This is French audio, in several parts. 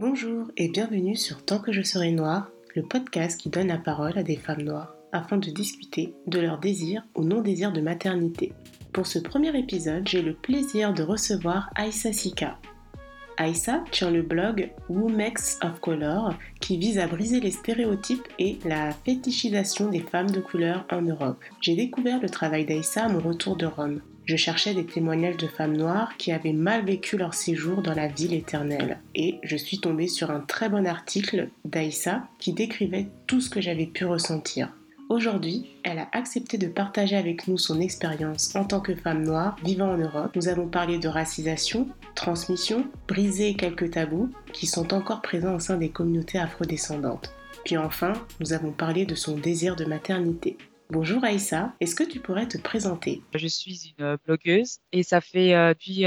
Bonjour et bienvenue sur Tant que je serai noire, le podcast qui donne la parole à des femmes noires afin de discuter de leur désir ou non-désir de maternité. Pour ce premier épisode, j'ai le plaisir de recevoir Aïssa Sika. Aïssa tient le blog Womex of Color qui vise à briser les stéréotypes et la fétichisation des femmes de couleur en Europe. J'ai découvert le travail d'Aïssa à mon retour de Rome. Je cherchais des témoignages de femmes noires qui avaient mal vécu leur séjour dans la ville éternelle. Et je suis tombée sur un très bon article d'Aïssa qui décrivait tout ce que j'avais pu ressentir. Aujourd'hui, elle a accepté de partager avec nous son expérience en tant que femme noire vivant en Europe. Nous avons parlé de racisation, transmission, briser quelques tabous qui sont encore présents au sein des communautés afrodescendantes. Puis enfin, nous avons parlé de son désir de maternité. Bonjour Aïssa, est-ce que tu pourrais te présenter? Je suis une blogueuse et ça fait euh, depuis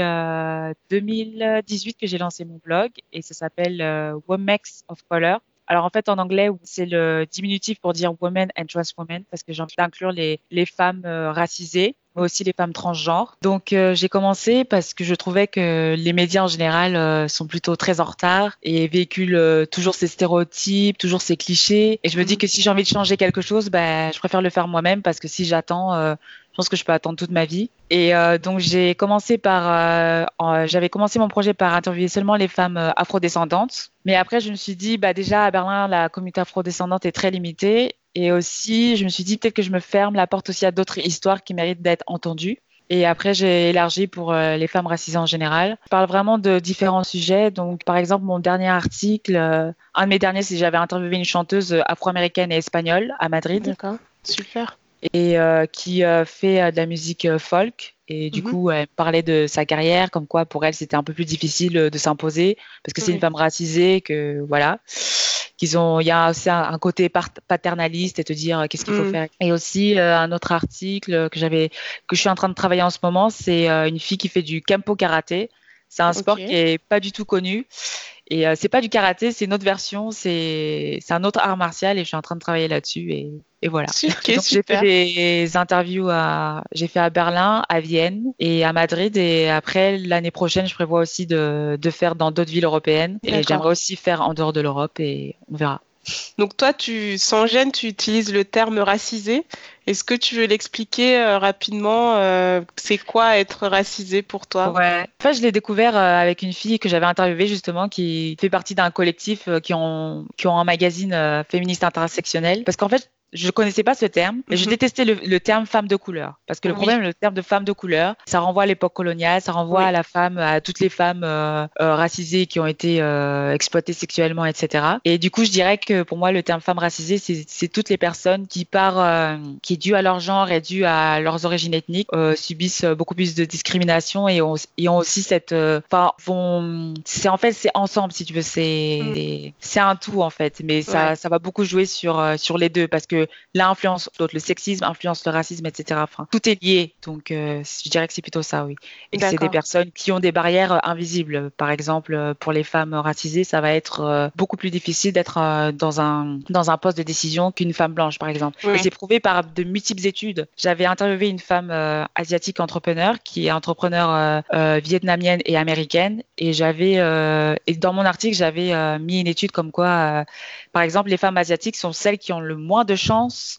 2018 euh, que j'ai lancé mon blog et ça s'appelle euh, Womex of Color. Alors en fait en anglais c'est le diminutif pour dire women and trans women parce que j'ai envie d'inclure les, les femmes euh, racisées mais aussi les femmes transgenres. Donc euh, j'ai commencé parce que je trouvais que les médias en général euh, sont plutôt très en retard et véhiculent toujours ces stéréotypes, toujours ces clichés. Et je me dis mhm. que si j'ai envie de changer quelque chose, ben, je préfère le faire moi-même parce que si j'attends, je pense que je peux attendre toute ma vie. Et euh, donc j'ai commencé par, euh, j'avais commencé mon projet par interviewer seulement les femmes euh, afrodescendantes. Mais après je me suis dit, bah déjà à Berlin la communauté afrodescendante est très limitée. Et aussi je me suis dit peut-être que je me ferme la porte aussi à d'autres histoires qui méritent d'être entendues. Et après, j'ai élargi pour les femmes racisées en général. Je parle vraiment de différents sujets. Donc, par exemple, mon dernier article, un de mes derniers, c'est j'avais interviewé une chanteuse afro-américaine et espagnole à Madrid. D'accord, super et euh, qui euh, fait euh, de la musique folk. Et du mhm. coup, elle parlait de sa carrière, comme quoi pour elle c'était un peu plus difficile de s'imposer parce que c'est une femme racisée, que voilà, qu'ils ont, il y a aussi un, côté paternaliste et te dire qu'est-ce qu'il faut mhm. faire. Et aussi un autre article que j'avais, que je suis en train de travailler en ce moment, c'est une fille qui fait du campo karaté. C'est un sport qui est pas du tout connu et euh, c'est pas du karaté, c'est une autre version, c'est un autre art martial et je suis en train de travailler là-dessus et, et voilà. j'ai fait des interviews à, j'ai fait à Berlin, à Vienne et à Madrid et après l'année prochaine, je prévois aussi de, de faire dans d'autres villes européennes et j'aimerais aussi faire en dehors de l'Europe et on verra. Donc toi, tu, sans gêne, tu utilises le terme racisé. Est-ce que tu veux l'expliquer euh, rapidement euh, C'est quoi être racisé pour toi? Ouais. Enfin, je l'ai découvert euh, avec une fille que j'avais interviewée justement, qui fait partie d'un collectif qui ont qui ont un magazine féministe intersectionnel. Parce qu'en fait, je connaissais pas ce terme, mais je mhm. détestais le, terme femme de couleur. Parce que le problème, le terme de femme de couleur, ça renvoie à l'époque coloniale, ça renvoie à la femme, à toutes les femmes euh, euh, racisées qui ont été euh, exploitées sexuellement, etc. Et du coup, je dirais que pour moi, le terme femme racisée, c'est toutes les personnes qui, par, qui est dû à leur genre et dû à leurs origines ethniques, subissent beaucoup plus de discrimination et ont, ont aussi cette, enfin, vont, c'est en fait, c'est ensemble, si tu veux, c'est, mm. un tout en fait, mais ça, ça va beaucoup jouer sur, sur les deux parce que l'influence, l'autre, le sexisme influence le racisme, etc. Enfin, tout est lié. Donc, euh, je dirais que c'est plutôt ça, oui. Et que c'est des personnes qui ont des barrières euh, invisibles. Par exemple, euh, pour les femmes racisées, ça va être beaucoup plus difficile d'être dans un dans un poste de décision qu'une femme blanche, par exemple. Et c'est prouvé par de multiples études. J'avais interviewé une femme asiatique entrepreneur qui est entrepreneur vietnamienne et américaine, et j'avais et dans mon article j'avais mis une étude comme quoi, par exemple, les femmes asiatiques sont celles qui ont le moins de chances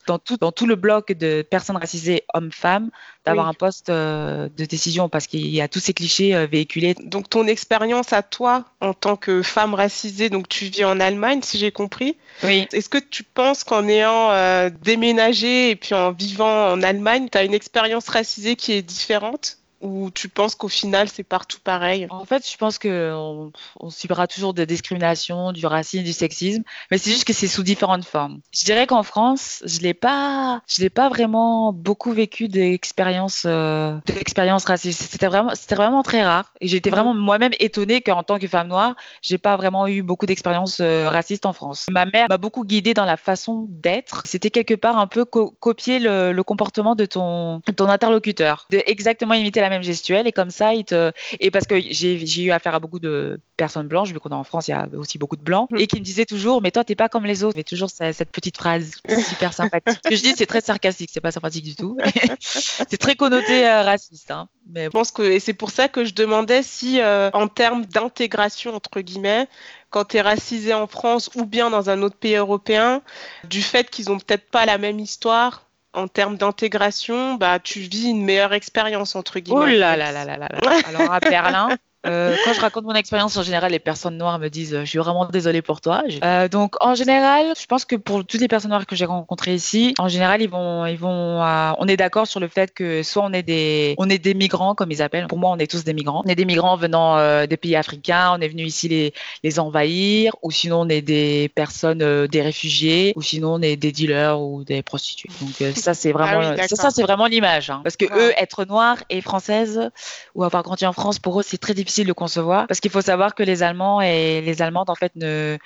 dans tout, dans tout le bloc de personnes racisées hommes-femmes d'avoir un poste euh, de décision parce qu'il y a tous ces clichés euh, véhiculés. Donc ton expérience à toi en tant que femme racisée, donc tu vis en Allemagne si j'ai compris. Oui. Est-ce que tu penses qu'en ayant euh, déménagé et puis en vivant en Allemagne, tu as une expérience racisée qui est différente? Ou tu penses qu'au final c'est partout pareil? En fait, je pense qu'on on subira toujours des discriminations, du racisme, du sexisme, mais c'est juste que c'est sous différentes formes. Je dirais qu'en France, je l'ai pas, je l'ai pas vraiment beaucoup vécu d'expériences, euh, d'expériences racistes. C'était vraiment, c'était vraiment très rare. Et j'étais vraiment moi-même étonnée qu'en tant que femme noire, j'ai pas vraiment eu beaucoup d'expériences euh, racistes en France. Ma mère m'a beaucoup guidée dans la façon d'être. C'était quelque part un peu copier le, le, comportement de ton, ton interlocuteur, de exactement imiter la même gestuelle et comme ça, il te. Et parce que j'ai eu affaire à beaucoup de personnes blanches, vu qu'on est en France, il y a aussi beaucoup de blancs, mm. et qui me disaient toujours, mais toi, t'es pas comme les autres. Mais toujours cette petite phrase super sympathique. Ce que je dis, c'est très sarcastique, c'est pas sympathique du tout. c'est très connoté euh, raciste. Hein. Mais... Je pense que et c'est pour ça que je demandais si, euh, en termes d'intégration entre guillemets, quand tu es racisé en France ou bien dans un autre pays européen, du fait qu'ils ont peut-être pas la même histoire, en termes d'intégration, bah, tu vis une meilleure expérience, entre guillemets. Oh là là là là là. Alors à Berlin, euh, quand je raconte mon expérience, en général, les personnes noires me disent Je suis vraiment désolée pour toi. Euh, donc, en général, je pense que pour toutes les personnes noires que j'ai rencontrées ici, en général, ils vont, ils vont, euh, on est d'accord sur le fait que soit on est des, on est des migrants, comme ils appellent. Pour moi, on est tous des migrants. On est des migrants venant euh, des pays africains. On est venu ici les, les envahir, ou sinon on est des personnes, euh, des réfugiés, ou sinon on est des dealers ou des prostituées. Donc, ça, c'est vraiment, ah ça, c'est vraiment l'image. Hein. Parce que eux, être noirs et françaises ou avoir grandi en France, pour eux, c'est très difficile de concevoir parce qu'il faut savoir que les Allemands et les Allemandes en fait ne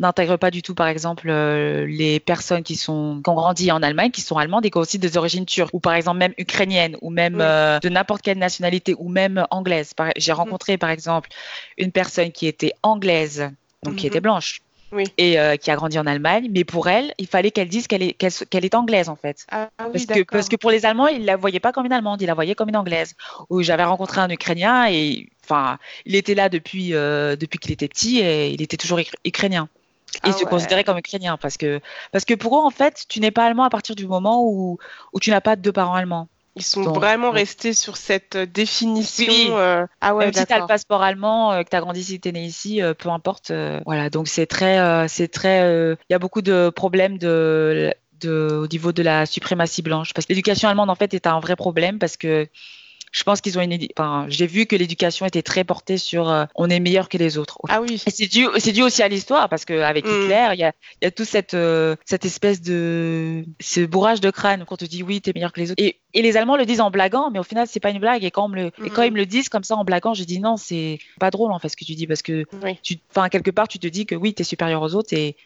n'intègrent pas du tout, par exemple, euh, les personnes qui sont qui ont grandi en Allemagne, qui sont allemandes et qui ont aussi des origines turques, ou par exemple même ukrainiennes, ou même euh, de n'importe quelle nationalité, ou même anglaise. J'ai rencontré, par exemple, une personne qui était anglaise, donc qui était mhm. Et euh, qui a grandi en Allemagne. Mais pour elle, il fallait qu'elle dise qu'elle est, qu'elle, est anglaise, en fait. Ah, parce, que, parce que pour les Allemands, ils ne la voyaient pas comme une Allemande, ils la voyaient comme une Anglaise. Où j'avais rencontré un Ukrainien et enfin, il était là depuis, euh, depuis qu'il était petit et il était toujours ukrainien. Il ah se considérait comme ukrainien parce que, parce que pour eux, en fait, tu n'es pas allemand à partir du moment où, où tu n'as pas de deux parents allemands. Ils sont vraiment restés sur cette euh, définition. Oui. Euh, ah ouais, Même si tu as le passeport allemand, euh, que tu as grandi que tu es né ici, peu importe. voilà, donc c'est très. c'est très. Il y a beaucoup de problèmes de, de, au niveau de la suprématie blanche. Parce que l'éducation allemande, en fait, est un vrai problème parce que je pense qu'ils ont une. Enfin, j'ai vu que l'éducation était très portée sur euh, on est meilleur que les autres. Ah oui. c'est dû, c'est dû aussi à l'histoire parce qu'avec mm. Hitler, il y a, y a tout cette, euh, cette espèce de ce bourrage de crâne quand on te dit oui, t'es meilleur que les autres. Et, et, les Allemands le disent en blaguant, mais au final, c'est pas une blague. Et quand, me le, et quand mm. ils me le disent comme ça en blaguant, je dis non, c'est pas drôle en fait ce que tu dis parce que, tu, enfin, quelque part, tu te dis que oui, t'es supérieur aux autres et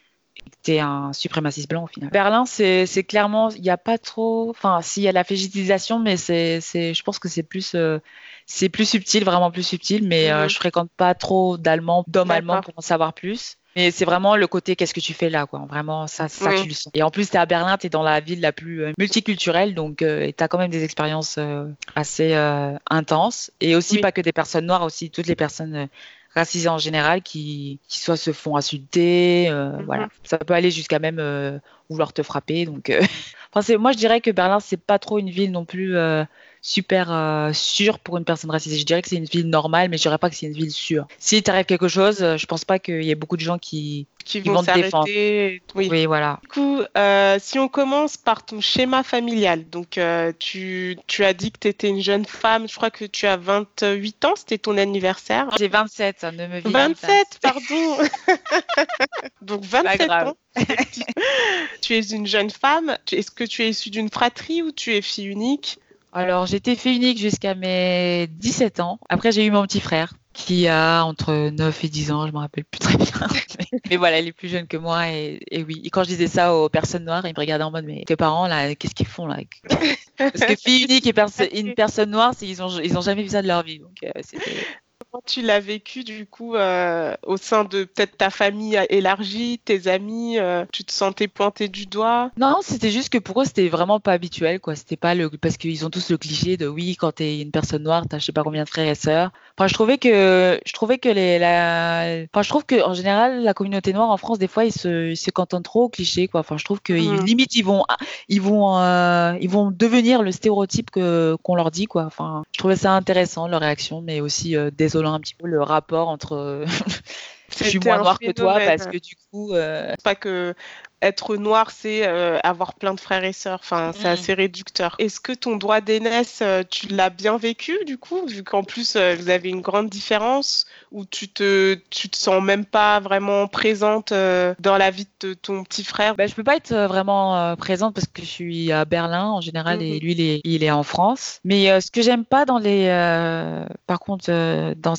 t'es un suprémaciste blanc au final. Berlin, c'est clairement, il n'y a pas trop, enfin, s'il y a la végétisation, mais c'est, je pense que c'est plus, euh, c'est plus subtil, vraiment plus subtil, mais euh, mhm. je fréquente pas trop d'Allemands, d'hommes allemands pour en savoir plus. Mais c'est vraiment le côté qu'est-ce que tu fais là, quoi. Vraiment, ça, ça tu le sens. Et en plus, tu es à Berlin, tu es dans la ville la plus euh, multiculturelle, donc tu as quand même des expériences assez intenses. Et aussi, pas que des personnes noires, aussi toutes les personnes racisés en général qui, qui soit se font insulter. Euh, mhm. Voilà, ça peut aller jusqu'à même euh, vouloir te frapper. Donc, euh, enfin, moi, je dirais que Berlin, c'est pas trop une ville non plus super sûre pour une personne racisée. Je dirais que c'est une ville normale, mais je dirais pas que c'est une ville sûre. Si t'arrive quelque chose, je pense pas qu'il y ait beaucoup de gens qui, qui, vont, s'arrêter. Oui. oui. voilà. Du coup, si on commence par ton schéma familial, donc tu, tu, as dit que tu étais une jeune femme, je crois que tu as 28 ans, c'était ton anniversaire. J'ai 27, ça ne me 27, pardon. donc 27 ans. tu es une jeune femme. Est-ce que tu es issue d'une fratrie ou tu es fille unique? Alors, j'étais fille unique jusqu'à mes 17 ans. Après, j'ai eu mon petit frère qui a entre 9 et 10 ans, je me rappelle plus très bien. mais, voilà, elle est plus jeune que moi et, oui. Et quand je disais ça aux personnes noires, ils me regardaient en mode mais tes parents là, qu'est-ce qu'ils font là? Parce que fille unique et une personne noire, ils ont ils ont jamais vu ça de leur vie. Donc euh, tu l'as vécu du coup euh, au sein de peut-être ta famille élargie, tes amis, euh, tu te sentais pointé du doigt? Non, c'était juste que pour eux c'était vraiment pas habituel quoi. C'était pas le parce qu'ils ont tous le cliché de oui quand t'es une personne noire t'as je sais pas combien de frères et sœurs. Enfin je trouvais que je trouvais que les la enfin je trouve que en général la communauté noire en France des fois ils se ils se contentent trop au cliché quoi. Enfin je trouve que mmh. limite ils vont ils vont euh, ils vont devenir le stéréotype que qu'on leur dit quoi. Enfin je trouvais ça intéressant leur réaction mais aussi désolant un petit peu le rapport entre je suis moins noire que toi parce que du coup. Euh... Pas que être noir, c'est euh, avoir plein de frères et sœurs. Enfin, c'est mm. assez réducteur. Est-ce que ton droit d'aînesse, euh, tu l'as bien vécu du coup, vu qu'en plus euh, vous avez une grande différence, ou tu te, tu te sens même pas vraiment présente dans la vie de ton petit frère? Ben, Je peux pas être vraiment présente parce que je suis à Berlin en général et mm-hmm. lui il est, il est en France. Mais ce que j'aime pas dans les, par contre, dans,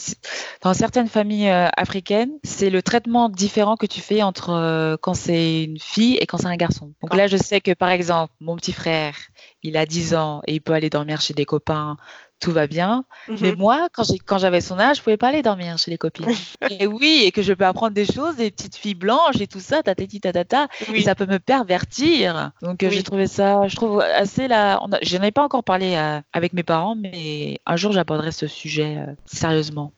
dans certaines familles africaines, c'est le traitement différent que tu fais entre quand c'est une fille fille et quand c'est un garçon. Donc là, je sais que par exemple, mon petit frère, il a 10 ans et il peut aller dormir chez des copains tout va bien. Mais mhm. moi, quand j'avais son âge, je pouvais pas aller dormir chez les copines. et oui, et que je peux apprendre des choses, des petites filles blanches et tout ça, tatati tatata, et ça peut me pervertir. Donc euh, j'ai trouvé ça, je trouve assez là. Je n'en ai pas encore parlé euh, avec mes parents, mais un jour j'aborderai ce sujet euh, sérieusement.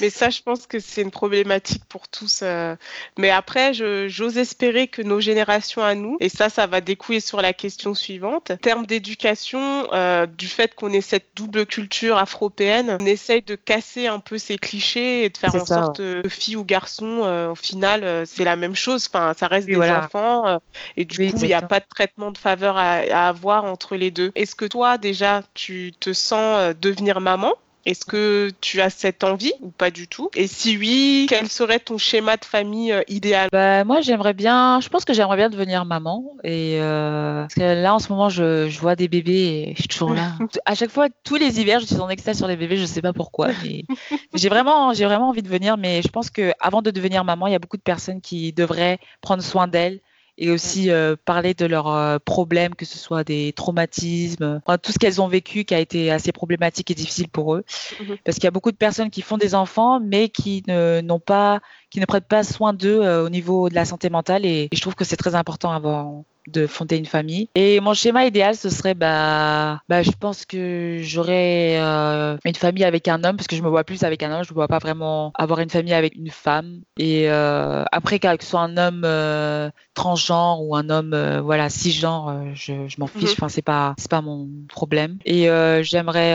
Mais ça, je pense que c'est une problématique pour tous. Euh. Mais après, j'ose espérer que nos générations à nous, et ça, ça va découler sur la question suivante, en termes d'éducation, euh, du fait qu'on ait cette double culture afro-européenne, on essaye de casser un peu ces clichés et de faire en sorte que fille ou garçon, euh, au final, c'est la même chose. Enfin, ça reste des enfants. et du coup, il n'y a pas de traitement de faveur à avoir entre les deux. Est-ce que toi, déjà, tu te sens devenir maman? Est-ce que tu as cette envie ou pas du tout? Et si oui, quel serait ton schéma de famille euh, idéal? Bah, Moi, j'aimerais bien, je pense que j'aimerais bien devenir maman. Et euh, parce que là, en ce moment, je, je, vois des bébés et je suis toujours là. à chaque fois, tous les hivers, je suis en extase sur les bébés, je ne sais pas pourquoi. Mais j'ai vraiment, j'ai vraiment envie de venir. Mais je pense qu'avant de devenir maman, il y a beaucoup de personnes qui devraient prendre soin d'elles et aussi euh, parler de leurs euh, problèmes, que ce soit des traumatismes, tout ce qu'elles ont vécu qui a été assez problématique et difficile pour eux. Mmh Parce qu'il y a beaucoup de personnes qui font des enfants, mais qui n'ont pas, qui ne prennent pas soin d'eux euh, au niveau de la santé mentale. Et, et je trouve que c'est très important avant de fonder une famille. Et mon schéma idéal, ce serait, bah, bah je pense que j'aurais euh, une famille avec un homme, parce que je me vois plus avec un homme, je me vois pas vraiment avoir une famille avec une femme. Et euh, après, que ce soit un homme euh, transgenre ou un homme, voilà, cisgenre, je, je m'en fiche. Mhm. Enfin, c'est pas, c'est pas mon problème. Et j'aimerais,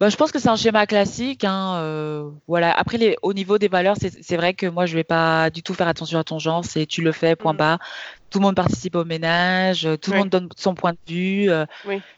bah, je pense que c'est un schéma classique. Hein, voilà. Après, les, au niveau des valeurs, c'est vrai que moi, je vais pas du tout faire attention à ton genre. C'est tu le fais, point mhm. bas tout le monde participe au ménage, euh, tout le monde donne son point de vue, euh,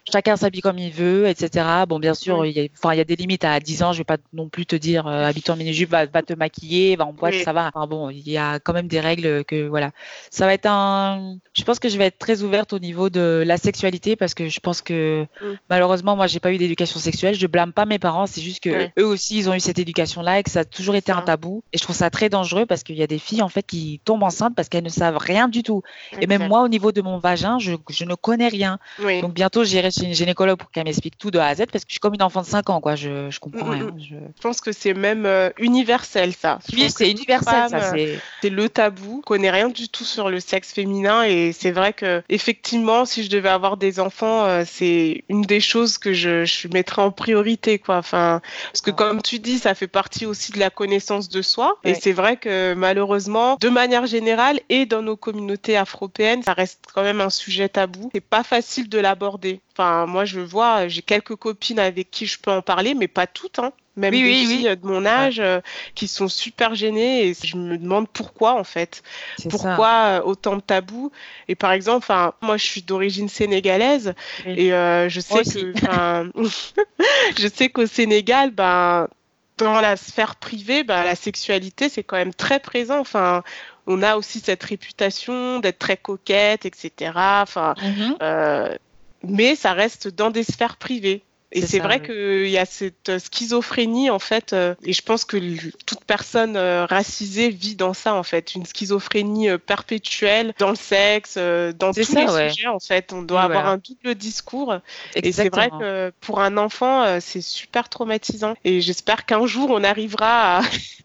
chacun s'habille comme il veut, etc. Bon, bien sûr, il, y a, il y a des limites à 10 ans, je vais pas non plus te dire, euh, habite en mini-jupe, va, va, te maquiller, va en boîte, ça va. Enfin, bon, il y a quand même des règles que, voilà. Ça va être un, je pense que je vais être très ouverte au niveau de la sexualité parce que je pense que, mm. malheureusement, moi, j'ai pas eu d'éducation sexuelle, je blâme pas mes parents, c'est juste que eux aussi, ils ont eu cette éducation-là et que ça a toujours été un tabou. Et je trouve ça très dangereux parce qu'il y a des filles, en fait, qui tombent enceintes parce qu'elles ne savent rien du tout. Et même moi, au niveau de mon vagin, je, je ne connais rien. Donc bientôt, j'irai chez une gynécologue pour qu'elle m'explique tout de A à Z parce que je suis comme une enfant de 5 ans, quoi. Je, je comprends mm, rien. Mm. Je... pense que c'est même euh, universel, ça. oui, c'est universel, ça. C'est le tabou. Je connais rien du tout sur le sexe féminin et c'est vrai que effectivement, si je devais avoir des enfants, euh, c'est une des choses que je, je mettrais en priorité, quoi. Enfin, parce que comme tu dis, ça fait partie aussi de la connaissance de soi. Et c'est vrai que malheureusement, de manière générale et dans nos communautés afro-européennes, ça reste quand même un sujet tabou. C'est pas facile de l'aborder. Enfin, moi, je vois, j'ai quelques copines avec qui je peux en parler, mais pas toutes. Hein. Même des filles de mon âge euh, qui sont super gênées et je me demande pourquoi en fait. Pourquoi euh, autant de tabous? Et par exemple, moi je suis d'origine sénégalaise et euh, je sais que, je sais qu'au Sénégal, ben dans la sphère privée, ben, la sexualité, c'est quand même très présent. Enfin, on a aussi cette réputation d'être très coquette, etc. Enfin, mm-hmm. euh, mais ça reste dans des sphères privées. Et c'est vrai qu'il y a cette schizophrénie, en fait, euh, et je pense que toute personne euh, racisée vit dans ça, en fait, une schizophrénie euh, perpétuelle dans le sexe, dans tous les sujets, en fait. On doit avoir un double discours. Et c'est vrai que pour un enfant, c'est super traumatisant. Et j'espère qu'un jour, on arrivera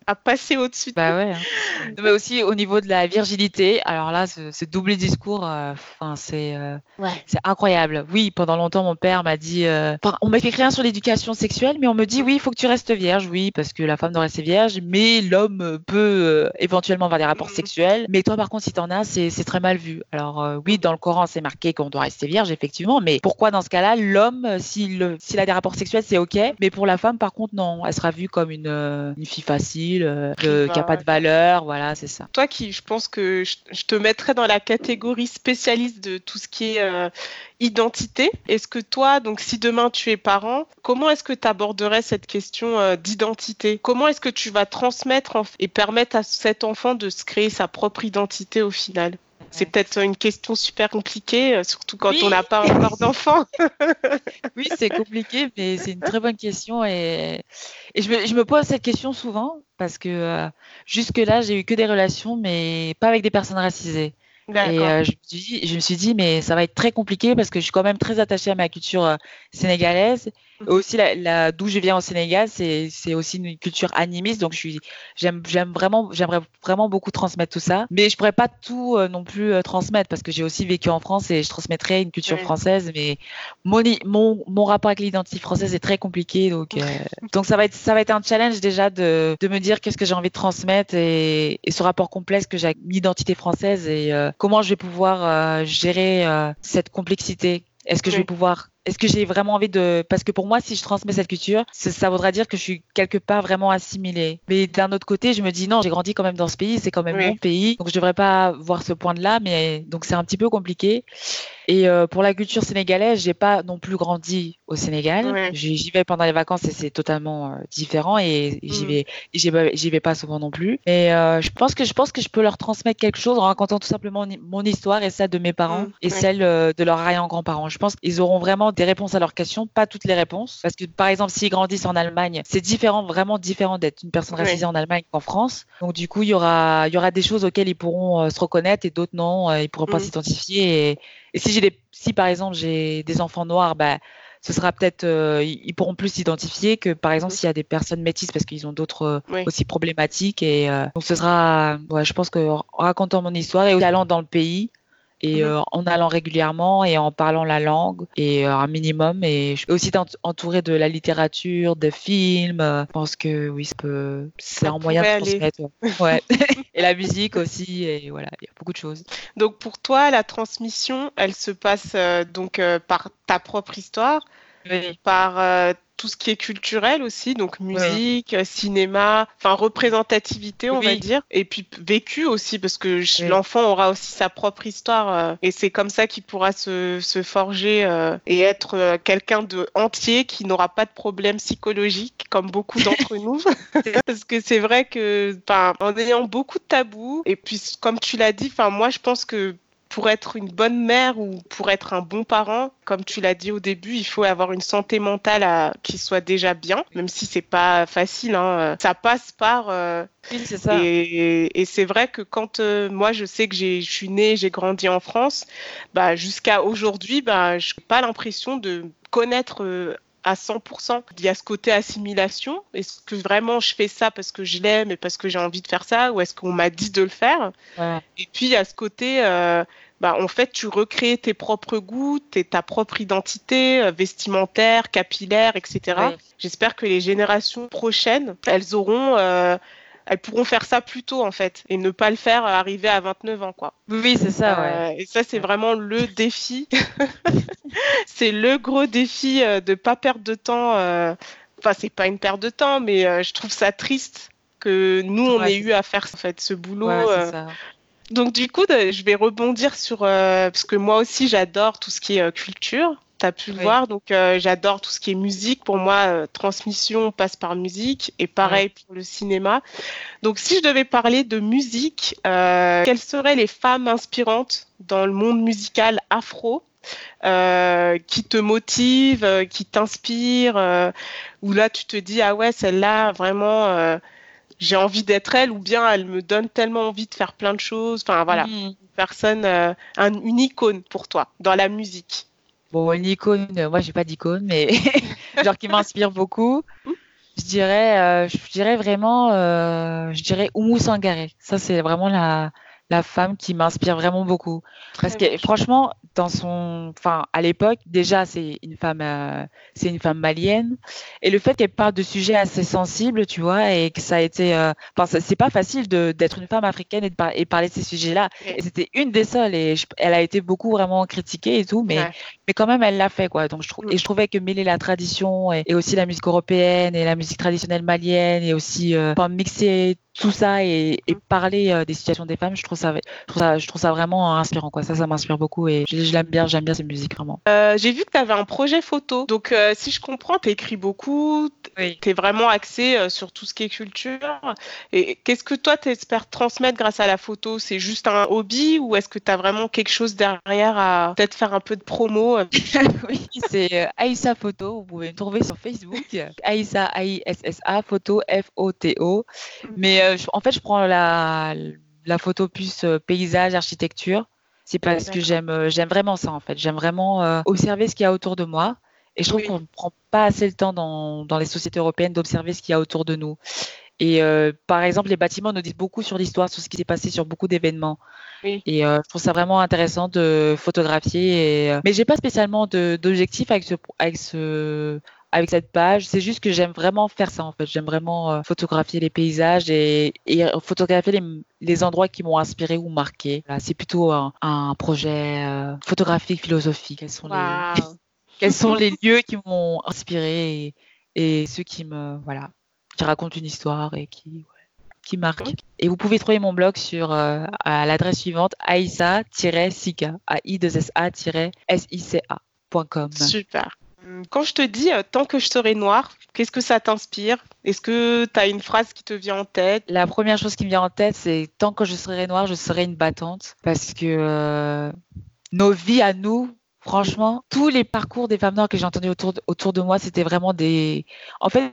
à, passer au-dessus. Bah ouais. Hein. Mais aussi au niveau de la virginité, alors là, ce, double discours, enfin, c'est c'est incroyable. Oui, pendant longtemps, mon père m'a dit, on fait rien sur l'éducation sexuelle, mais on me dit oui, il faut que tu restes vierge, oui, parce que la femme doit rester vierge, mais l'homme peut euh, éventuellement avoir des rapports sexuels. Mais toi, par contre, si t'en as, c'est très mal vu. Alors euh, oui, dans le Coran, c'est marqué qu'on doit rester vierge, effectivement, mais pourquoi dans ce cas-là, l'homme, euh, s'il a des rapports sexuels, c'est ok, mais pour la femme, par contre, non, elle sera vue comme une, une fille facile, qui n'a pas de valeur, voilà, c'est ça. Toi qui, je pense que je, te mettrais dans la catégorie spécialiste de tout ce qui est identité. Est-ce que toi, donc si demain tu es parent, comment est-ce que tu aborderais cette question euh, d'identité? Comment est-ce que tu vas transmettre et permettre à cet enfant de se créer sa propre identité au final? C'est peut-être une question super compliquée, euh, surtout quand on n'a pas encore d'enfant. oui, c'est compliqué, mais c'est une très bonne question. Et, je, me, pose cette question souvent parce que euh, jusque-là, j'ai eu que des relations, mais pas avec des personnes racisées. Et euh, je, me suis dit, je me suis dit, mais ça va être très compliqué parce que je suis quand même très attachée à ma culture euh, sénégalaise. Aussi, la, d'où je viens au Sénégal, c'est, c'est aussi une culture animiste. Donc, je suis, j'aime, j'aime vraiment, j'aimerais vraiment beaucoup transmettre tout ça. Mais je pourrais pas tout euh, non plus transmettre parce que j'ai aussi vécu en France et je transmettrais une culture française. Mais mon, mon, mon, rapport avec l'identité française est très compliqué. Donc, donc ça va être, ça va être un challenge déjà de, de me dire qu'est-ce que j'ai envie de transmettre et, et ce rapport complexe que j'ai avec l'identité française et comment je vais pouvoir euh, gérer euh, cette complexité Est-ce que je vais pouvoir est-ce que j'ai vraiment envie de parce que pour moi si je transmets cette culture ça, voudra dire que je suis quelque part vraiment assimilée. Mais d'un autre côté je me dis non j'ai grandi quand même dans ce pays c'est quand même mon pays donc je devrais pas voir ce point de là mais donc c'est un petit peu compliqué. Et euh, pour la culture sénégalaise, j'ai pas non plus grandi au Sénégal. J'y vais pendant les vacances et c'est totalement euh, différent et j'y mm. vais, j'y vais pas souvent non plus. Et euh, je pense que je pense que je peux leur transmettre quelque chose en racontant tout simplement mon histoire et celle de mes parents mm. et celle de leurs arrière-grands-parents. Je pense qu'ils auront vraiment des réponses à leurs questions, pas toutes les réponses, parce que par exemple s'ils grandissent en Allemagne, c'est différent, vraiment différent d'être une personne racisée en Allemagne qu'en France. Donc du coup, il y aura, il y aura des choses auxquelles ils pourront se reconnaître et d'autres non, ils pourront pas mm. s'identifier. Et, et si j'ai des, si par exemple j'ai des enfants noirs, bah, ce sera peut-être, euh, ils pourront plus s'identifier que par exemple s'il y a des personnes métisses parce qu'ils ont d'autres euh, aussi problématiques. Et euh, donc ce sera, ouais, je pense que en racontant mon histoire et en allant dans le pays, et mhm. en allant régulièrement et en parlant la langue et un minimum et je suis aussi entourée de la littérature, de films. Je pense que oui, c'est un moyen de transmettre. Ouais. et la musique aussi, et voilà, il y a beaucoup de choses. Donc pour toi, la transmission, elle se passe euh, donc euh, par ta propre histoire, par euh, tout ce qui est culturel aussi, donc musique, cinéma, enfin représentativité, on va dire, et puis vécu aussi, parce que l'enfant aura aussi sa propre histoire, et c'est comme ça qu'il pourra se, se forger et être quelqu'un de entier qui n'aura pas de problème psychologique, comme beaucoup d'entre nous, parce que c'est vrai que, en ayant beaucoup de tabous, et puis comme tu l'as dit, enfin moi je pense que pour être une bonne mère ou pour être un bon parent, comme tu l'as dit au début, il faut avoir une santé mentale qui soit déjà bien, même si c'est pas facile. Hein. Ça passe par. Euh, oui, c'est ça. Et, c'est vrai que quand euh, moi je sais que je suis née, j'ai grandi en France, bah, jusqu'à aujourd'hui, bah, je n'ai pas l'impression de connaître euh, à 100%. Il y a ce côté assimilation. Est-ce que vraiment je fais ça parce que je l'aime et parce que j'ai envie de faire ça ou est-ce qu'on m'a dit de le faire? Et puis il y a ce côté, euh, bah, en fait, tu recrées tes propres goûts, ta propre identité euh, vestimentaire, capillaire, etc. J'espère que les générations prochaines, elles auront euh, elles pourront faire ça plus tôt en fait et ne pas le faire arriver à 29 ans quoi. Oui, c'est ça. Ouais. Et ça c'est vraiment le défi. c'est le gros défi euh, de pas perdre de temps. Euh, enfin, c'est pas une perte de temps, mais euh, je trouve ça triste que nous on ait eu à faire en fait ce boulot. Donc du coup, je vais rebondir sur parce que moi aussi j'adore tout ce qui est culture tu as pu le voir. Donc, euh, j'adore tout ce qui est musique. Pour moi, euh, transmission passe par musique et pareil pour le cinéma. Donc, si je devais parler de musique, euh, quelles seraient les femmes inspirantes dans le monde musical afro qui te motivent, qui t'inspirent, où là tu te dis ah ouais celle-là vraiment j'ai envie d'être elle ou bien elle me donne tellement envie de faire plein de choses. Enfin voilà, mmh. une personne, une icône pour toi dans la musique. Bon, une icône, euh, moi j'ai pas d'icône, mais genre qui m'inspire beaucoup. Je dirais, euh, je dirais vraiment, euh, je dirais Oumou Sangaré. Ça c'est vraiment la, la femme qui m'inspire vraiment beaucoup. Parce que franchement, dans son, enfin, à l'époque, déjà, c'est une femme, euh, c'est une femme malienne, et le fait qu'elle parle de sujets assez sensibles, tu vois, et que ça a été, euh, enfin, c'est pas facile d'être une femme africaine et de et parler de ces sujets-là. Et c'était une des seules, et elle a été beaucoup vraiment critiquée et tout, mais, mais quand même, elle l'a fait, quoi. Donc, je trouve, et je trouvais que mêler la tradition et, aussi la musique européenne et la musique traditionnelle malienne et aussi, euh, mixer tout ça et, parler euh, des situations des femmes, je trouve ça, je trouve ça, je trouve ça vraiment inspirant. Quoi. Ça, ça m'inspire beaucoup et je, l'aime bien, j'aime bien cette musique vraiment. Euh, j'ai vu que tu avais un projet photo. Donc, euh, si je comprends, tu écris beaucoup, tu es vraiment axé sur tout ce qui est culture. Et qu'est-ce que toi, tu espères transmettre grâce à la photo? C'est juste un hobby ou est-ce que tu as vraiment quelque chose derrière à peut-être faire un peu de promo? Oui, c'est Aïssa Photo. Vous pouvez me trouver sur Facebook. Aïssa, A-I-S-S-A, photo, F-O-T-O. Mais euh, en fait, je prends la, la photo plus euh, paysage, architecture. C'est parce que j'aime j'aime vraiment ça en fait. J'aime vraiment observer ce qu'il y a autour de moi. Et je trouve qu'on ne prend pas assez le temps dans, dans les sociétés européennes d'observer ce qu'il y a autour de nous. Et euh, par exemple, les bâtiments nous disent beaucoup sur l'histoire, sur ce qui s'est passé sur beaucoup d'événements. Et euh, je trouve ça vraiment intéressant de photographier. Et, euh... Mais j'ai pas spécialement d'objectif avec ce, avec ce, avec cette page. C'est juste que j'aime vraiment faire ça en fait. J'aime vraiment euh, photographier les paysages et, et photographier les, les, endroits qui m'ont inspiré ou marqué. c'est plutôt un, un projet euh, photographique, philosophique. Quels sont les quels sont les lieux qui m'ont inspiré et, et, ceux qui me voilà qui racontent une histoire et qui qui marquent. Et vous pouvez trouver mon blog sur euh, à l'adresse suivante aïssa-sika a i 2 s a sica.com. Super. Quand je te dis euh, tant que je serai noire, qu'est-ce que ça t'inspire? Est-ce que tu as une phrase qui te vient en tête? La première chose qui me vient en tête, c'est tant que je serai noire, je serai une battante. Parce que euh, nos vies à nous, Franchement, tous les parcours des femmes noires que j'ai entendus autour de, moi, c'était vraiment des. En fait,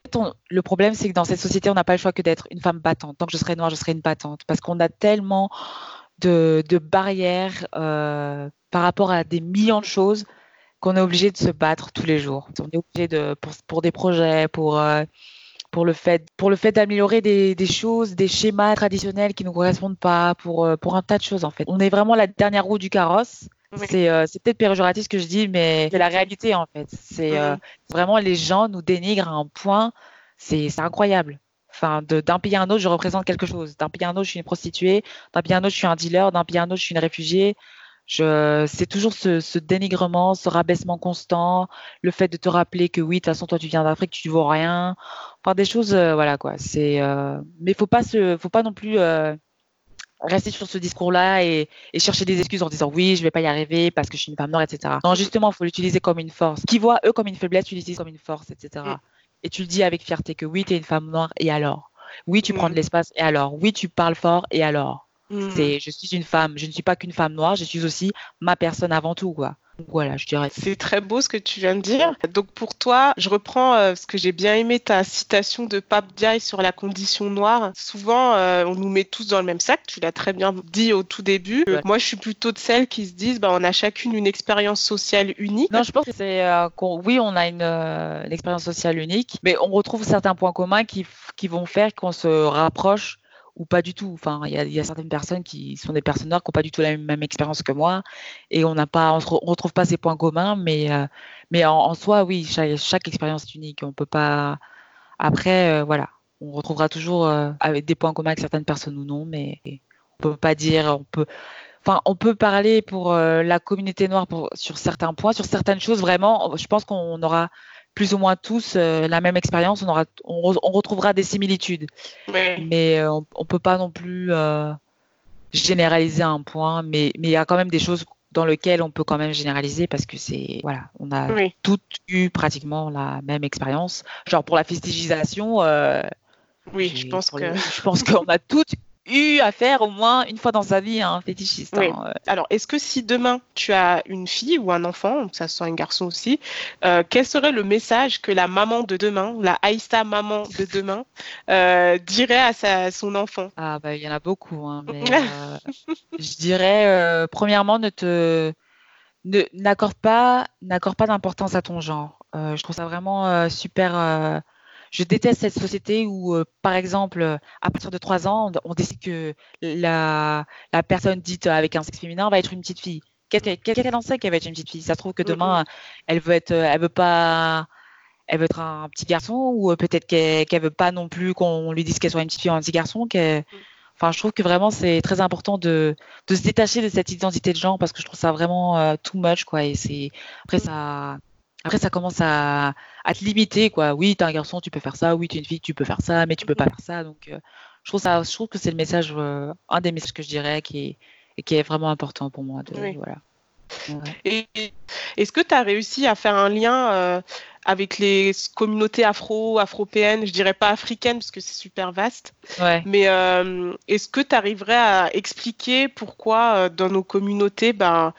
le problème, c'est que dans cette société, on n'a pas le choix que d'être une femme battante. Tant que je serai noire, je serai une battante. Parce qu'on a tellement de, de barrières euh, par rapport à des millions de choses qu'on est obligé de se battre tous les jours. On est obligé de, pour, pour des projets, pour. Euh, pour le fait, pour le fait d'améliorer des, des, choses, des schémas traditionnels qui ne nous correspondent pas, pour, euh, pour un tas de choses en fait. On est vraiment la dernière roue du carrosse euh, c'est peut-être péjoratif ce que je dis, mais c'est la réalité en fait. C'est euh, vraiment les gens nous dénigrent à un point, c'est incroyable. Enfin, d'un pays à un autre, je représente quelque chose. D'un pays à un autre, je suis une prostituée. D'un pays à un autre, je suis un dealer. D'un pays à un autre, je suis une réfugiée. C'est toujours ce, ce, dénigrement, ce rabaissement constant, le fait de te rappeler que oui, de toute façon, toi, tu viens d'Afrique, tu ne vaux rien. Enfin, des choses, euh, voilà quoi. C'est, mais faut pas se, faut pas non plus rester sur ce discours-là et, chercher des excuses en disant oui, je vais pas y arriver parce que je suis une femme noire, etc. Non, justement, il faut l'utiliser comme une force. Qui voit eux comme une faiblesse, tu l'utilises comme une force, etc. Mm. Et tu le dis avec fierté que oui, tu es une femme noire et alors? Oui, tu prends de mm. l'espace et alors? Oui, tu parles fort et alors? Mm. C'est je suis une femme, je ne suis pas qu'une femme noire, je suis aussi ma personne avant tout, quoi. Voilà, je dirais. C'est très beau ce que tu viens de dire. Donc pour toi, je reprends euh, ce que j'ai bien aimé ta citation de Pape Diaye sur la condition noire. Souvent, euh, on nous met tous dans le même sac. Tu l'as très bien dit au tout début. Moi, je suis plutôt de celles qui se disent, bah, on a chacune une expérience sociale unique. Non, je pense que c'est euh, oui, on a une, une, expérience sociale unique, mais on retrouve certains points communs qui, qui vont faire qu'on se rapproche ou pas du tout. Enfin, il y, a, certaines personnes qui sont des personnes noires qui n'ont pas du tout la même, expérience que moi, et on n'a pas, on, retrouve pas ces points communs, mais euh, mais en, soi, oui, chaque, expérience est unique. On peut pas. Après, euh, voilà, on retrouvera toujours euh, avec des points communs avec certaines personnes ou non, mais on peut pas dire, on peut. Enfin, on peut parler pour la communauté noire pour, sur certains points, sur certaines choses. Vraiment, je pense qu'on aura plus ou moins tous euh, la même expérience, on, aura, on, retrouvera des similitudes. Mais euh, on ne peut pas non plus euh, généraliser un point, mais il y a quand même des choses dans lesquelles on peut quand même généraliser parce que c'est voilà, on a toutes eu pratiquement la même expérience. Genre pour la festigisation. oui, je pense que je pense qu'on a toutes eu à faire au moins une fois dans sa vie un fétichiste. Hein, Alors, est-ce que si demain tu as une fille ou un enfant, ça soit un garçon aussi, euh, quel serait le message que la maman de demain, la Aïssa maman de demain, euh, dirait à sa, son enfant? Ah bah il y en a beaucoup, hein, mais euh, je dirais premièrement ne te n'accorde pas n'accorde pas d'importance à ton genre. je trouve ça vraiment super je déteste cette société où, euh, par exemple, à partir de 3 ans, on, décide que la, la, personne dite avec un sexe féminin va être une petite fille. Qu'est-ce qu'elle en sait qu'elle va être une petite fille? Ça se trouve que demain, elle veut être, elle veut pas, elle veut être un petit garçon ou euh, peut-être qu'elle ne veut pas non plus qu'on lui dise qu'elle soit une petite fille ou un petit garçon. Enfin, je trouve que vraiment c'est très important de, de, se détacher de cette identité de genre parce que je trouve ça vraiment euh, too much quoi. Et c'est après ça après, ça commence à, te limiter, quoi. Oui, t'es un garçon, tu peux faire ça. Oui, t'es une fille, tu peux faire ça, mais tu peux pas faire ça. Donc, euh, je trouve ça, je trouve que c'est le message, euh, un des messages que je dirais qui est, qui est vraiment important pour moi. De, voilà. Est-ce que tu as réussi à faire un lien euh, avec les communautés afro, afropéennes, je dirais pas africaines parce que c'est super vaste, ouais. mais est-ce que tu arriverais à expliquer pourquoi dans nos communautés, ben,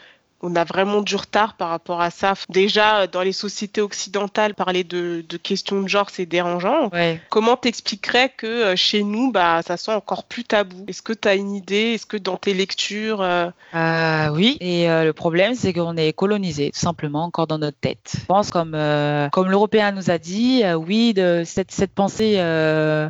on a vraiment du retard par rapport à ça. Déjà, dans les sociétés occidentales, parler de, questions de genre, c'est dérangeant. Comment t'expliquerais que euh, chez nous, bah, ça soit encore plus tabou? Est-ce que tu as une idée? Est-ce que dans tes lectures euh, euh, Oui, et le problème, c'est qu'on est colonisé, tout simplement, encore dans notre tête. Je pense, comme, comme l'Européen nous a dit, oui, de cette, cette pensée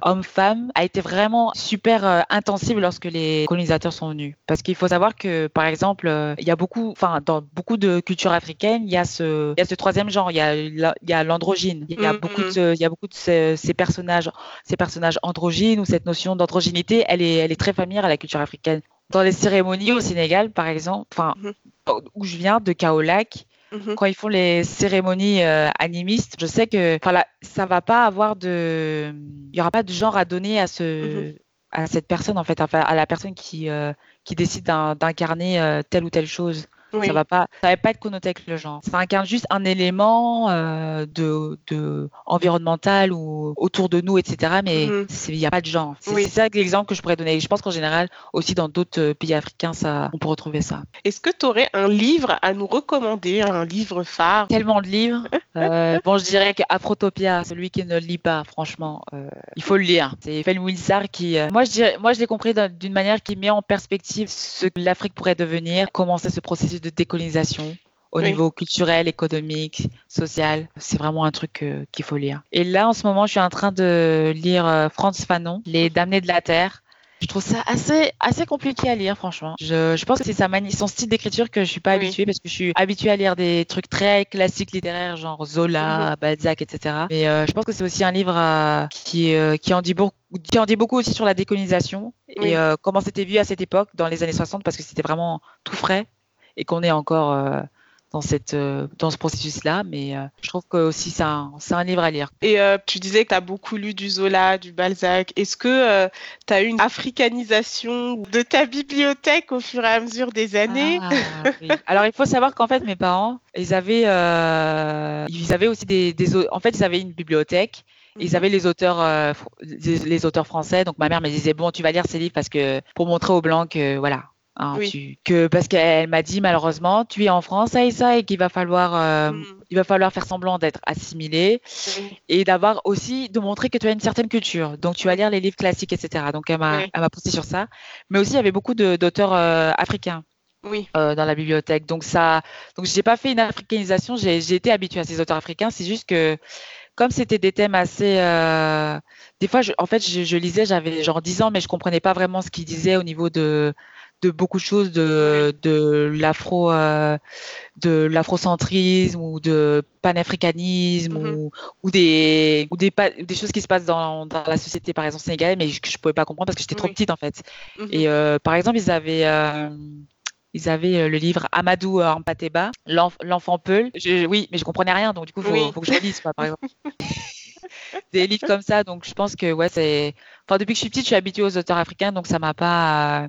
homme-femme a été vraiment super intensive lorsque les colonisateurs sont venus. Parce qu'il faut savoir que, par exemple, il y a beaucoup, enfin, dans beaucoup de cultures africaines, il y a ce, il y a ce troisième genre, il y a, y l'androgyne. Il y a beaucoup de, il y a beaucoup de ces, personnages, ces personnages androgynes ou cette notion d'androgynité, elle est, elle est très familière à la culture africaine. Dans les cérémonies au Sénégal, par exemple, enfin, mm-hmm. où je viens, de Kaolac, mm-hmm. quand ils font les cérémonies euh, animistes, je sais que enfin, ça va pas avoir de. Il n'y aura pas de genre à donner à, ce, mm-hmm. à cette personne, en fait, à la personne qui, euh, qui décide d'incarner euh, telle ou telle chose. Ça va pas, ça va pas être connoté avec le genre. Ça incarne juste un élément euh, de, de, environnemental ou autour de nous, etc. Mais mhm. il n'y a pas de genre. C'est ça l'exemple que je pourrais donner. Je pense qu'en général, aussi dans d'autres euh, pays africains, ça, on peut retrouver ça. Est-ce que tu aurais un livre à nous recommander, un livre phare? Tellement de livres. euh, bon, je dirais qu'Afrotopia, celui qui ne le lit pas, franchement, euh, il faut le lire. C'est Fel Wilsar qui, moi, je dirais, moi, je l'ai compris d'une manière qui met en perspective ce que l'Afrique pourrait devenir, commencer ce processus de décolonisation au niveau culturel, économique, social. C'est vraiment un truc qu'il faut lire. Et là, en ce moment, je suis en train de lire euh, Franz Fanon, Les Damnés de la Terre. Je trouve ça assez, assez compliqué à lire, franchement. Je, je pense que c'est sa son style d'écriture que je suis pas habituée parce que je suis habituée à lire des trucs très classiques littéraires, genre Zola, mhm. Balzac, etc. Mais euh, je pense que c'est aussi un livre euh, qui, qui, en dit beaucoup, qui en dit beaucoup aussi sur la décolonisation et comment c'était vu à cette époque, dans les années 60, parce que c'était vraiment tout frais et qu'on est encore euh, dans, cette, euh, dans ce processus-là. Mais euh, je trouve que aussi c'est un, un, livre à lire. Et tu disais que tu as beaucoup lu du Zola, du Balzac. Est-ce que tu as eu une africanisation de ta bibliothèque au fur et à mesure des années ah, Alors il faut savoir qu'en fait mes parents, ils avaient, ils avaient aussi des, des, En fait, ils avaient une bibliothèque. Ils mhm. avaient les auteurs, les, auteurs français. Donc ma mère me disait bon, tu vas lire ces livres parce que pour montrer aux blancs que voilà, Hein, que parce qu'elle m'a dit malheureusement tu es en France ça et qu'il va falloir euh, mm. il va falloir faire semblant d'être assimilé et d'avoir aussi de montrer que tu as une certaine culture. Donc tu vas lire les livres classiques etc donc elle m'a elle m'a poussé sur ça. Mais aussi il y avait beaucoup d'auteurs euh, africains oui. Euh, dans la bibliothèque. Donc ça donc j'ai pas fait une africanisation. J'ai été habituée à ces auteurs africains. C'est juste que comme c'était des thèmes assez des fois je, en fait je, je lisais j'avais genre 10 ans mais je comprenais pas vraiment ce qu'ils disaient au niveau de de beaucoup de choses de, de l'afro euh, de l'afrocentrisme ou de panafricanisme mm-hmm. ou, ou, des ou des, des choses qui se passent dans, dans, la société par exemple sénégalaise mais que je pouvais pas comprendre parce que j'étais trop petite en fait mm-hmm. et euh, par exemple ils avaient euh, ils avaient le livre Amadou Ampateba, l'enfant Peul. oui, mais je comprenais rien, donc du coup, il faut, que je le lise, par exemple. des livres comme ça, donc je pense que ouais, c'est. Enfin, depuis que je suis petite, je suis habituée aux auteurs africains, donc ça m'a pas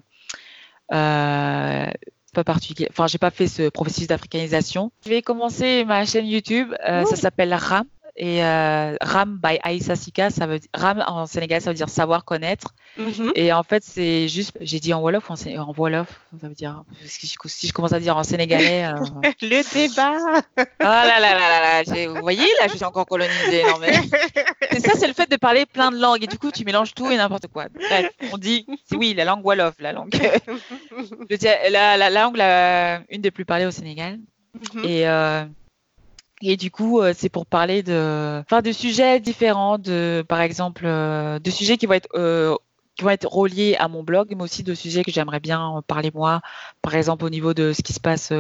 pas particulier. Enfin, j'ai pas fait ce processus d'africanisation. Je vais commencer ma chaîne YouTube. Euh, ça s'appelle RAM et euh, Ram by Aïssa Sika, ça veut dire, Ram en Sénégal, ça veut dire savoir connaître. Mm-hmm. Et en fait, c'est juste, j'ai dit en Wolof en, en Wolof, ça veut dire, si je commence à dire en sénégalais. Euh... Le débat Oh là là là là là, vous voyez, là, je suis encore colonisée. Non, mais... c'est ça, c'est le fait de parler plein de langues. Et du coup, tu mélanges tout et n'importe quoi. Bref, on dit, oui, la langue Wolof, la langue. la, la, langue, la, une des plus parlées au Sénégal. Mm-hmm. Et. Euh, et du coup, euh, c'est pour parler de, enfin, de sujets différents, de, par exemple, euh, de sujets qui vont être euh, qui vont être reliés à mon blog, mais aussi de sujets que j'aimerais bien parler moi, par exemple au niveau de ce qui se passe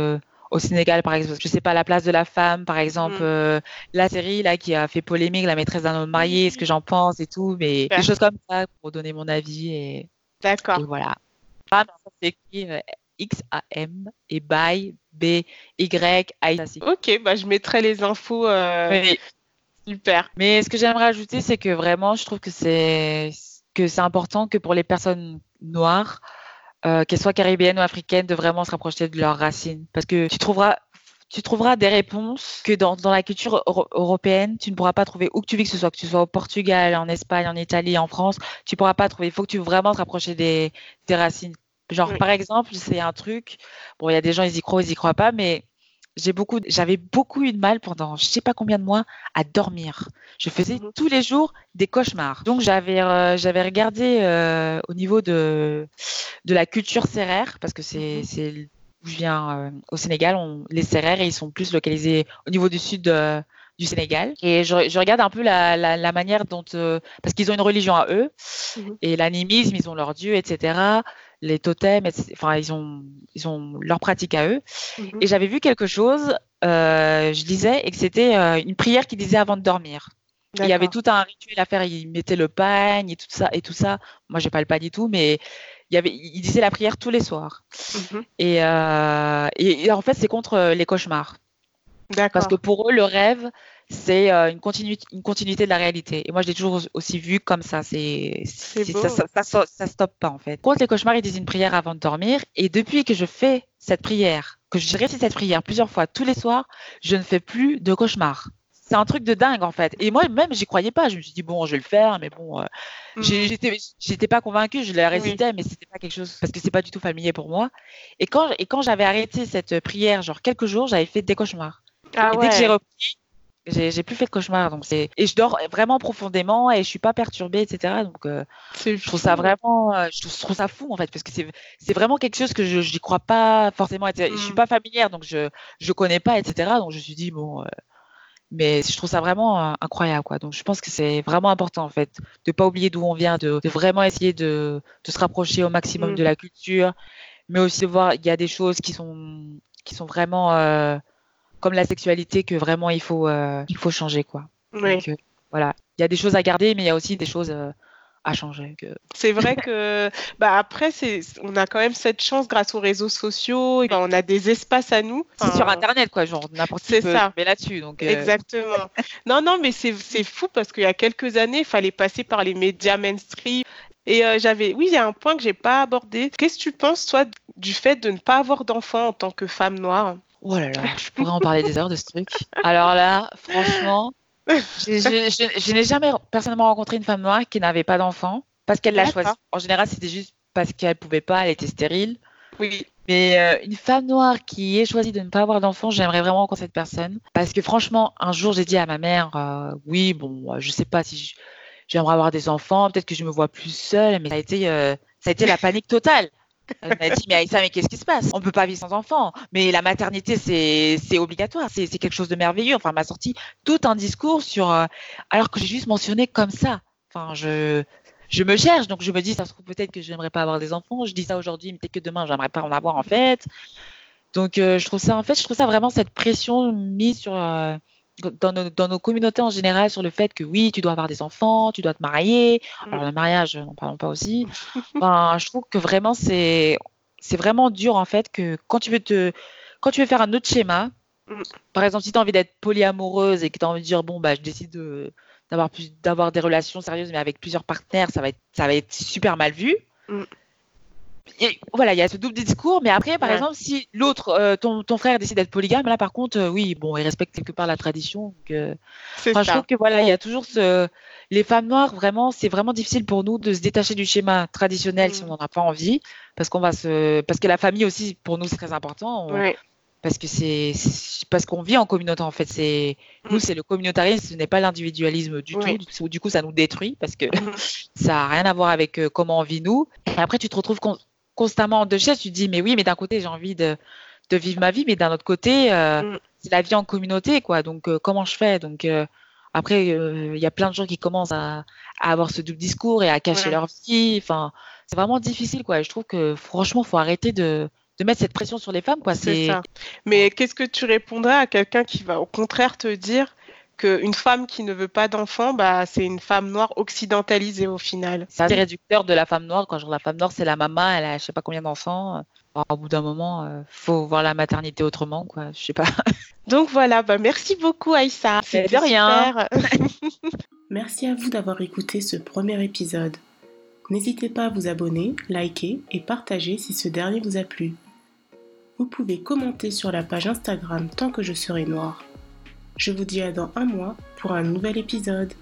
au Sénégal, par exemple, je sais pas la place de la femme, par exemple, mm. la série là qui a fait polémique, la maîtresse d'un homme marié, ce que j'en pense et tout, mais des choses comme ça pour donner mon avis et. D'accord. Voilà. Ah, c'est écrit X A M et by B, Y, I. Ok, bah, je mettrai les infos. Euh, super. Mais ce que j'aimerais ajouter, c'est que vraiment, je trouve que c'est que c'est important que pour les personnes noires, euh, qu'elles soient caribéennes ou africaines, de vraiment se rapprocher de leurs racines. Parce que tu trouveras tu trouveras des réponses que dans, dans la culture européenne, tu ne pourras pas trouver où que tu vis, que ce soit que tu sois au Portugal, en Espagne, en Italie, en France, tu ne pourras pas trouver. Il faut que tu vraiment te rapprocher des, des racines Genre, par exemple, c'est un truc, bon, il y a des gens, ils y croient, ils y croient pas, mais j'ai beaucoup, j'avais beaucoup eu de mal pendant je sais pas combien de mois à dormir. Je faisais mmh tous les jours des cauchemars. Donc j'avais euh, j'avais regardé euh, au niveau de de la culture serrère parce que c'est mmh c'est où je viens euh, au Sénégal, on, les serrères ils sont plus localisés au niveau du sud du Sénégal. Et je, je, regarde un peu la, la, la manière dont parce qu'ils ont une religion à eux mmh et l'animisme, ils ont leur dieu, etc les totems, enfin ils ont ils ont leur pratique à eux. Mhm. Et j'avais vu quelque chose, euh, je lisais, et que c'était euh, une prière qu'ils disaient avant de dormir. Il y avait tout un rituel à faire. Ils mettaient le pagne et tout ça et tout ça. Moi, j'ai pas le pagne du tout, mais il y avait, ils disaient la prière tous les soirs. Mhm. Et, euh, et, et, en fait, c'est contre les cauchemars. Parce que pour eux, le rêve, c'est euh, une, continuité, une continuité de la réalité. Et moi, je l'ai toujours aussi vu comme ça. C'est, ça, ça, ça, ça, stoppe pas, en fait. Contre les cauchemars, ils disent une prière avant de dormir. Et depuis que je fais cette prière, que je récite cette prière plusieurs fois tous les soirs, je ne fais plus de cauchemars. C'est un truc de dingue, en fait. Et moi, même, j'y croyais pas. Je me suis dit, bon, je vais le faire, mais bon, euh, mmh. j'étais, j'étais pas convaincue. Je la récitais, mais c'était pas quelque chose, parce que c'est pas du tout familier pour moi. Et quand, et quand j'avais arrêté cette prière, genre quelques jours, j'avais fait des cauchemars. Ah dès que j'ai repris, j'ai plus fait de cauchemar, donc c'est et je dors vraiment profondément et je suis pas perturbée, etc. Donc euh, je trouve ça vraiment, euh, je trouve, ça fou en fait parce que c'est vraiment quelque chose que je n'y crois pas forcément. Je suis mm. pas familière, donc je je connais pas, etc. Donc je me suis dit bon, euh, mais je trouve ça vraiment incroyable quoi. Donc je pense que c'est vraiment important en fait de pas oublier d'où on vient, de, de, vraiment essayer de de se rapprocher au maximum de mm. la culture, mais aussi de voir il y a des choses qui sont qui sont vraiment comme la sexualité que vraiment il faut euh, il faut changer quoi. Oui. Euh, voilà, il y a des choses à garder, mais il y a aussi des choses euh, à changer. C'est vrai que bah après c'est on a quand même cette chance grâce aux réseaux sociaux, et, on a des espaces à nous. C'est sur internet quoi, genre n'importe qui peut ça. là-dessus donc. Exactement. non non mais c'est fou parce qu'il y a quelques années il fallait passer par les médias mainstream. Et j'avais, oui, il y a un point que j'ai pas abordé. Qu'est-ce que tu penses, toi, du fait de ne pas avoir d'enfants en tant que femme noire? Oh là là, je pourrais en parler des heures de ce truc. Alors là, franchement, je, n'ai jamais personnellement rencontré une femme noire qui n'avait pas d'enfant parce qu'elle l'a choisi. En général, c'était juste parce qu'elle pouvait pas, elle était stérile. Oui. Mais euh, une femme noire qui ait choisi de ne pas avoir d'enfant, j'aimerais vraiment rencontrer cette personne. Parce que franchement, un jour, j'ai dit à ma mère, euh, oui, bon, je sais pas si j'aimerais avoir des enfants, peut-être que je me vois plus seule, mais ça a été, euh, ça a été la panique totale. Elle m'a dit, mais Aïssa, mais qu'est-ce qui se passe? On peut pas vivre sans enfant. Mais la maternité, c'est obligatoire. C'est quelque chose de merveilleux. Enfin, m'a sorti tout un discours sur. Euh, alors que j'ai juste mentionné comme ça. Enfin, je, je me cherche. Donc, je me dis, ça se trouve peut-être que je n'aimerais pas avoir des enfants. Je dis ça aujourd'hui, mais peut-être que demain, j'aimerais pas en avoir, en fait. Donc, euh, je trouve ça, en fait, je trouve ça vraiment cette pression mise sur. Euh, dans nos, dans nos, communautés en général sur le fait que oui, tu dois avoir des enfants, tu dois te marier. Mm. Alors le mariage, n'en parlons pas aussi. Enfin, je trouve que vraiment c'est c'est vraiment dur en fait que quand tu veux te quand tu veux faire un autre schéma, mm. par exemple si tu as envie d'être polyamoureuse et que tu as envie de dire bon bah je décide d'avoir plus d'avoir des relations sérieuses mais avec plusieurs partenaires, ça va être ça va être super mal vu. Voilà, il y a ce double discours, mais après, par exemple, si l'autre, euh, ton, ton, frère décide d'être polygame, là, par contre, euh, oui, bon, il respecte quelque part la tradition. Euh, je trouve que voilà, il y a toujours ce, les femmes noires, vraiment, c'est vraiment difficile pour nous de se détacher du schéma traditionnel si mm. on n'en a pas envie, parce qu'on va se, parce que la famille aussi, pour nous, c'est très important. Parce que c'est parce qu'on vit en communauté en fait. C'est nous, mm. c'est le communautarisme, ce n'est pas l'individualisme du tout. Du coup, ça nous détruit parce que mm. ça a rien à voir avec comment on vit nous. Et après, tu te retrouves constamment de chaises, tu te dis, mais oui, mais d'un côté, j'ai envie de, de, vivre ma vie, mais d'un autre côté, euh, mm. c'est la vie en communauté, quoi. Donc, euh, comment je fais? Donc, euh, après, il y a plein de gens qui commencent à, à, avoir ce double discours et à cacher leur vie. Enfin, c'est vraiment difficile, quoi. je trouve que, franchement, faut arrêter de, de mettre cette pression sur les femmes, quoi. C'est ça. Mais qu'est-ce que tu répondrais à quelqu'un qui va, au contraire, te dire qu'une femme qui ne veut pas d'enfant, bah, c'est une femme noire occidentalisée au final. C'est un réducteur de la femme noire. Quand je la femme noire, c'est la maman, elle a je sais pas combien d'enfants. au bout d'un moment, il euh, faut voir la maternité autrement, quoi. Je sais pas. Donc voilà, bah, merci beaucoup Aïssa. C'est de rien. merci à vous d'avoir écouté ce premier épisode. N'hésitez pas à vous abonner, liker et partager si ce dernier vous a plu. Vous pouvez commenter sur la page Instagram tant que je serai noire. Je vous dis à dans un mois pour un nouvel épisode.